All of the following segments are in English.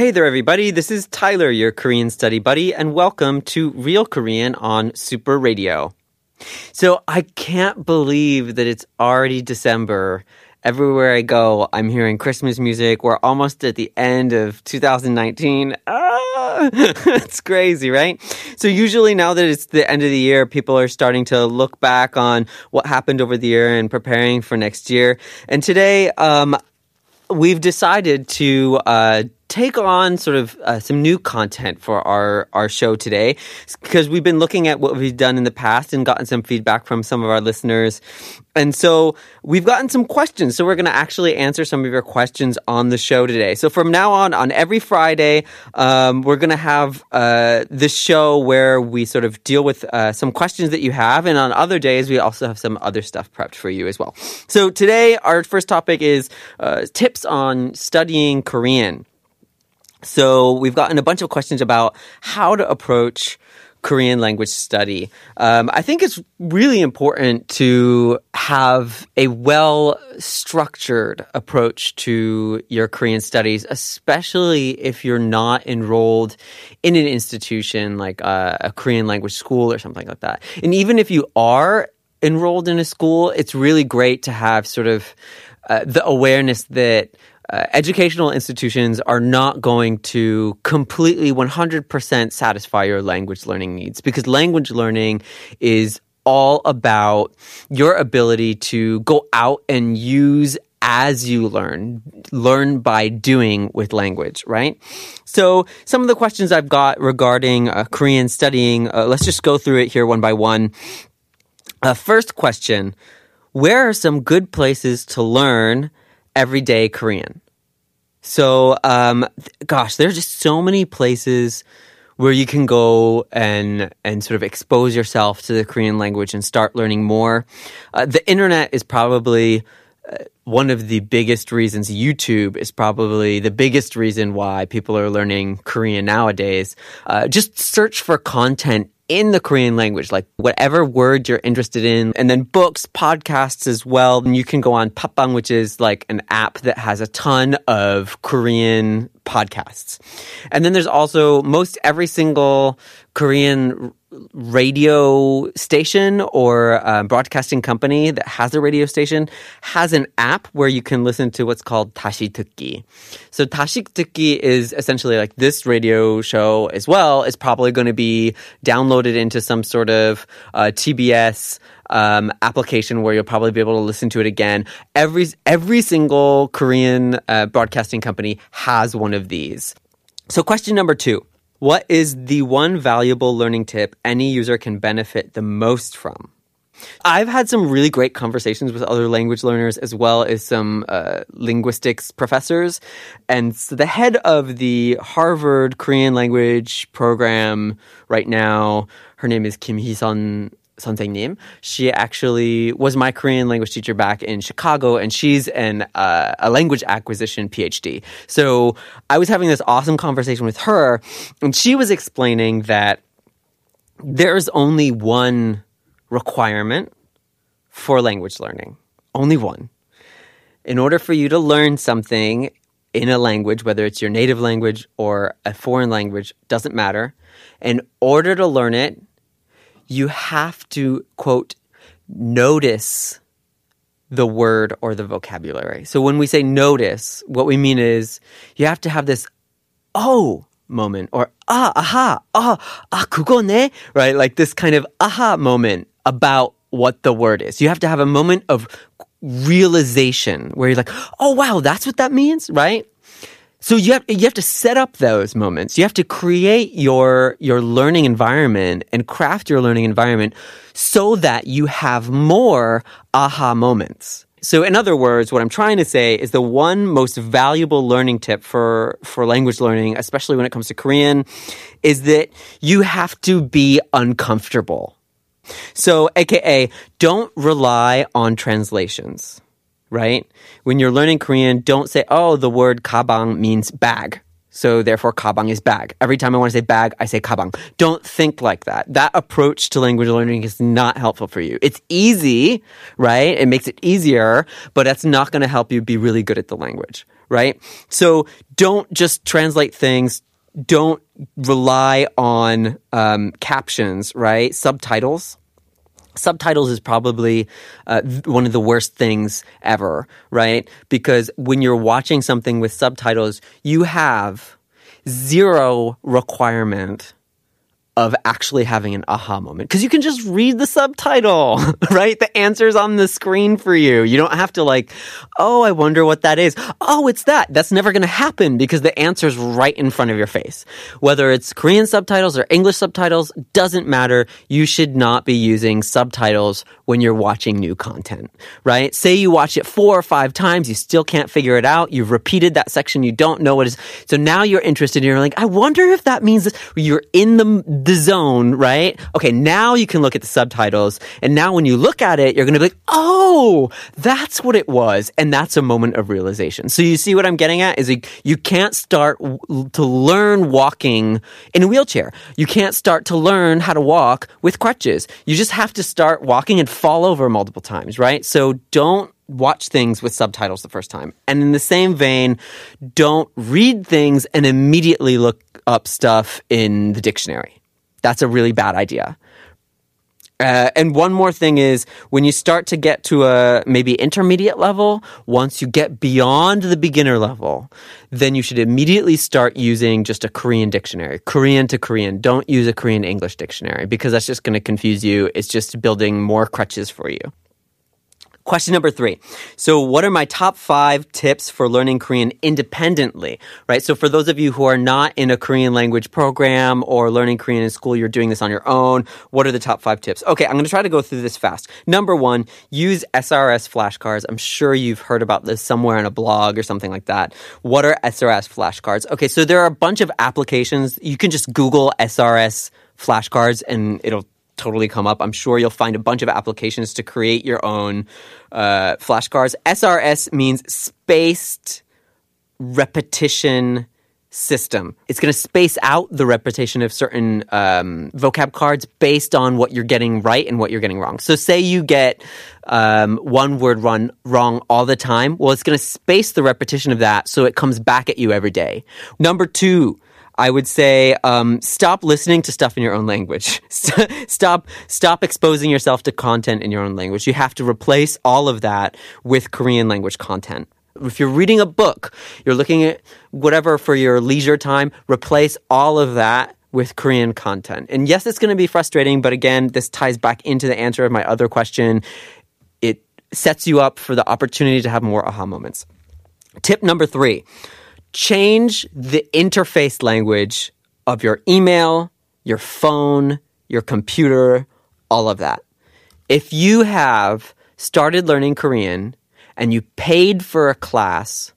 Hey there, everybody. This is Tyler, your Korean study buddy, and welcome to Real Korean on Super Radio. So I can't believe that it's already December. Everywhere I go, I'm hearing Christmas music. We're almost at the end of 2019. Ah, it's crazy, right? So usually now that it's the end of the year, people are starting to look back on what happened over the year and preparing for next year. And today, um, we've decided to uh, take on sort of uh, some new content for our, our show today because we've been looking at what we've done in the past and gotten some feedback from some of our listeners. And so we've gotten some questions. So we're going to actually answer some of your questions on the show today. So from now on, on every Friday, um, we're going to have uh, this show where we sort of deal with uh, some questions that you have. And on other days, we also have some other stuff prepped for you as well. So today, our first topic is uh, tips on studying Korean. So we've gotten a bunch of questions about how to approach Korean language study. Um, I think it's really important to have a well structured approach to your Korean studies, especially if you're not enrolled in an institution like a, a Korean language school or something like that. And even if you are enrolled in a school, it's really great to have sort of uh, the awareness that uh, educational institutions are not going to completely 100% satisfy your language learning needs because language learning is all about your ability to go out and use as you learn, learn by doing with language, right? So some of the questions I've got regarding uh, Korean studying, uh, let's just go through it here one by one. Uh, first question, where are some good places to learn everyday Korean? So, um, gosh, there's just so many places where you can go and and sort of expose yourself to the Korean language and start learning more. Uh, the internet is probably uh, one of the biggest reasons. YouTube is probably the biggest reason why people are learning Korean nowadays. Uh, just search for content in the Korean language, like whatever word you're interested in, and then books, podcasts as well. And you can go on Papang, which is like an app that has a ton of Korean podcasts. And then there's also most every single Korean radio station or uh, broadcasting company that has a radio station has an app where you can listen to what's called 다시 듣기. So 다시 듣기 is essentially like this radio show as well is probably going to be downloaded into some sort of uh, TBS um, application where you'll probably be able to listen to it again. Every every single Korean uh, broadcasting company has one of these. So question number two. What is the one valuable learning tip any user can benefit the most from? I've had some really great conversations with other language learners as well as some uh, linguistics professors. And so the head of the Harvard Korean language program right now, her name is Kim Hee-sun 선생님. She actually was my Korean language teacher back in Chicago, and she's an uh, a language acquisition PhD. So I was having this awesome conversation with her, and she was explaining that there's only one requirement for language learning, only one. In order for you to learn something in a language, whether it's your native language or a foreign language, doesn't matter. In order to learn it, you have to, quote, notice the word or the vocabulary. So when we say notice, what we mean is you have to have this oh moment or ah, aha, ah, ah, 그거네, right? Like this kind of aha moment about what the word is. You have to have a moment of realization where you're like, oh wow, that's what that means, right? So you have you have to set up those moments. You have to create your your learning environment and craft your learning environment so that you have more aha moments. So in other words, what I'm trying to say is the one most valuable learning tip for, for language learning, especially when it comes to Korean, is that you have to be uncomfortable. So, aka, don't rely on translations, right? When you're learning Korean, don't say, oh, the word kabang means bag. So therefore, kabang is bag. Every time I want to say bag, I say kabang. Don't think like that. That approach to language learning is not helpful for you. It's easy, right? It makes it easier, but that's not going to help you be really good at the language, right? So don't just translate things. Don't rely on um, captions, right? Subtitles subtitles is probably uh, one of the worst things ever, right? Because when you're watching something with subtitles, you have zero requirement of actually having an aha moment because you can just read the subtitle, right? The answer's on the screen for you. You don't have to like, oh, I wonder what that is. Oh, it's that. That's never going to happen because the answer's right in front of your face. Whether it's Korean subtitles or English subtitles, doesn't matter. You should not be using subtitles when you're watching new content, right? Say you watch it four or five times, you still can't figure it out. You've repeated that section, you don't know what is. So now you're interested. You're like, I wonder if that means that you're in the zone, right? Okay, now you can look at the subtitles. And now when you look at it, you're going to be like, oh, that's what it was. And that's a moment of realization. So you see what I'm getting at is like, you can't start to learn walking in a wheelchair. You can't start to learn how to walk with crutches. You just have to start walking and fall over multiple times, right? So don't watch things with subtitles the first time. And in the same vein, don't read things and immediately look up stuff in the dictionary. That's a really bad idea. Uh, and one more thing is when you start to get to a maybe intermediate level, once you get beyond the beginner level, then you should immediately start using just a Korean dictionary, Korean to Korean. Don't use a Korean English dictionary because that's just going to confuse you. It's just building more crutches for you. Question number three. So, what are my top five tips for learning Korean independently? Right. So, for those of you who are not in a Korean language program or learning Korean in school, you're doing this on your own. What are the top five tips? Okay, I'm going to try to go through this fast. Number one, use SRS flashcards. I'm sure you've heard about this somewhere in a blog or something like that. What are SRS flashcards? Okay, so there are a bunch of applications. You can just Google SRS flashcards and it'll totally come up. I'm sure you'll find a bunch of applications to create your own uh, flashcards. SRS means spaced repetition system. It's going to space out the repetition of certain um, vocab cards based on what you're getting right and what you're getting wrong. So, say you get um, one word run wrong all the time. Well, it's going to space the repetition of that so it comes back at you every day. Number two I would say um, stop listening to stuff in your own language. stop stop exposing yourself to content in your own language. You have to replace all of that with Korean language content. If you're reading a book, you're looking at whatever for your leisure time, replace all of that with Korean content. And yes, it's going to be frustrating, but again, this ties back into the answer of my other question. It sets you up for the opportunity to have more aha moments. Tip number three change the interface language of your email, your phone, your computer, all of that. If you have started learning Korean and you paid for a class,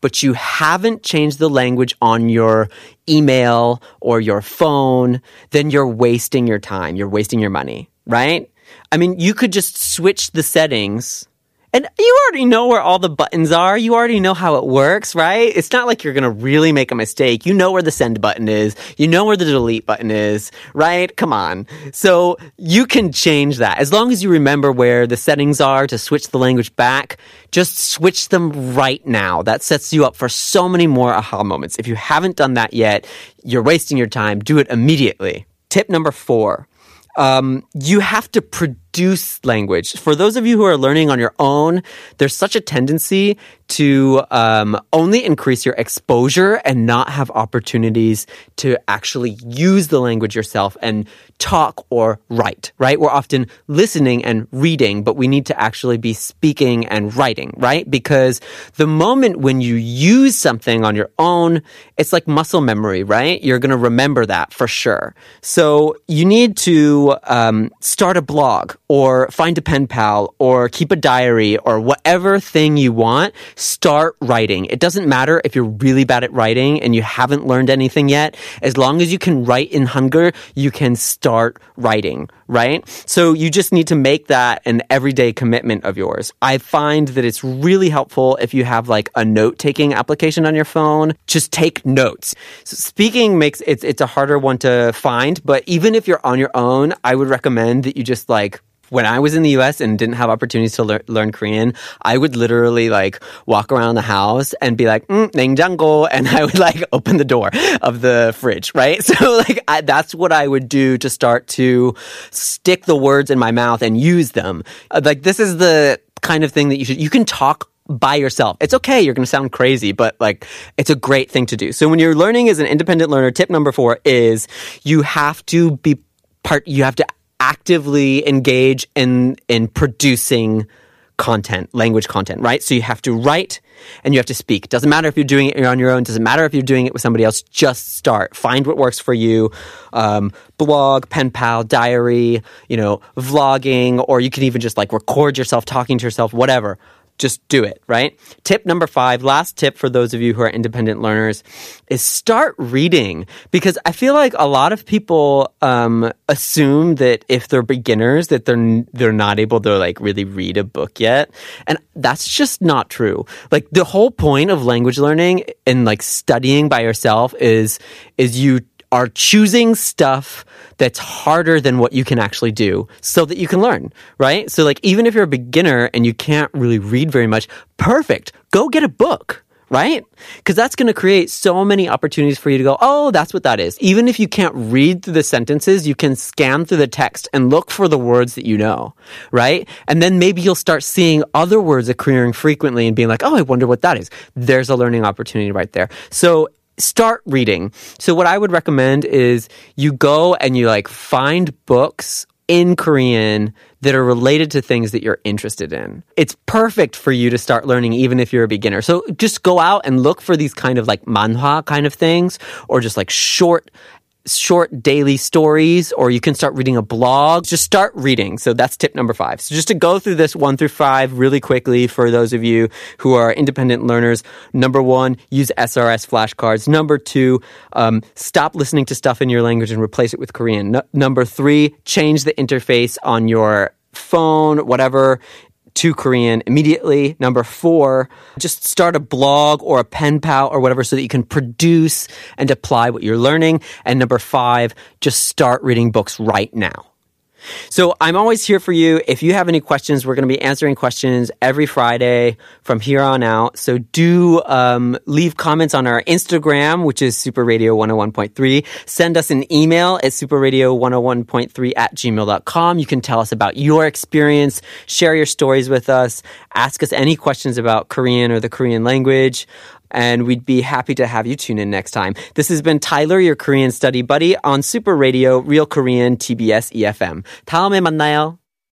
but you haven't changed the language on your email or your phone, then you're wasting your time. You're wasting your money, right? I mean, you could just switch the settings and you already know where all the buttons are. You already know how it works, right? It's not like you're going to really make a mistake. You know where the send button is. You know where the delete button is, right? Come on. So you can change that. As long as you remember where the settings are to switch the language back, just switch them right now. That sets you up for so many more aha moments. If you haven't done that yet, you're wasting your time. Do it immediately. Tip number four. Um, you have to produce language. For those of you who are learning on your own, there's such a tendency to um, only increase your exposure and not have opportunities to actually use the language yourself and talk or write, right? We're often listening and reading, but we need to actually be speaking and writing, right? Because the moment when you use something on your own, it's like muscle memory, right? You're going to remember that for sure. So you need to um, start a blog or find a pen pal or keep a diary or whatever thing you want, start writing. It doesn't matter if you're really bad at writing and you haven't learned anything yet. As long as you can write in Hangeul, you can start writing, right? So you just need to make that an everyday commitment of yours. I find that it's really helpful if you have like a note taking application on your phone. Just take notes. So speaking makes it's it's a harder one to find, but even if you're on your own, I would recommend that you just like when I was in the US and didn't have opportunities to lear- learn Korean, I would literally like walk around the house and be like, mm, 냉장고, and I would like open the door of the fridge, right? So like I, that's what I would do to start to stick the words in my mouth and use them. Uh, like this is the kind of thing that you should, you can talk by yourself. It's okay. You're going to sound crazy, but like it's a great thing to do. So when you're learning as an independent learner, tip number four is you have to be part, you have to actively engage in, in producing content, language content, right? So you have to write and you have to speak. Doesn't matter if you're doing it on your own. Doesn't matter if you're doing it with somebody else. Just start. Find what works for you. Um, blog, pen pal, diary, you know, vlogging, or you can even just like record yourself talking to yourself, whatever just do it, right? Tip number five, last tip for those of you who are independent learners is start reading because I feel like a lot of people um, assume that if they're beginners that they're they're not able to like really read a book yet, and that's just not true. Like the whole point of language learning and like studying by yourself is is you are choosing stuff that's harder than what you can actually do so that you can learn, right? So like even if you're a beginner and you can't really read very much, perfect. Go get a book. Right? Because that's going to create so many opportunities for you to go, oh, that's what that is. Even if you can't read through the sentences, you can scan through the text and look for the words that you know, right? And then maybe you'll start seeing other words occurring frequently and being like, oh, I wonder what that is. There's a learning opportunity right there. So start reading. So what I would recommend is you go and you like find books in Korean that are related to things that you're interested in. It's perfect for you to start learning even if you're a beginner. So just go out and look for these kind of like manhwa kind of things or just like short short daily stories or you can start reading a blog. Just start reading. So that's tip number five. So just to go through this one through five really quickly for those of you who are independent learners. Number one, use SRS flashcards. Number two, um, stop listening to stuff in your language and replace it with Korean. Number three, change the interface on your phone, whatever to Korean immediately. Number four, just start a blog or a pen pal or whatever so that you can produce and apply what you're learning. And number five, just start reading books right now. So I'm always here for you. If you have any questions, we're going to be answering questions every Friday from here on out. So do um, leave comments on our Instagram, which is Super Radio 101.3. Send us an email at superradio101.3 at gmail.com. You can tell us about your experience, share your stories with us, ask us any questions about Korean or the Korean language and we'd be happy to have you tune in next time. This has been Tyler, your Korean study buddy on Super Radio, Real Korean TBS EFM. 다음에 만나요.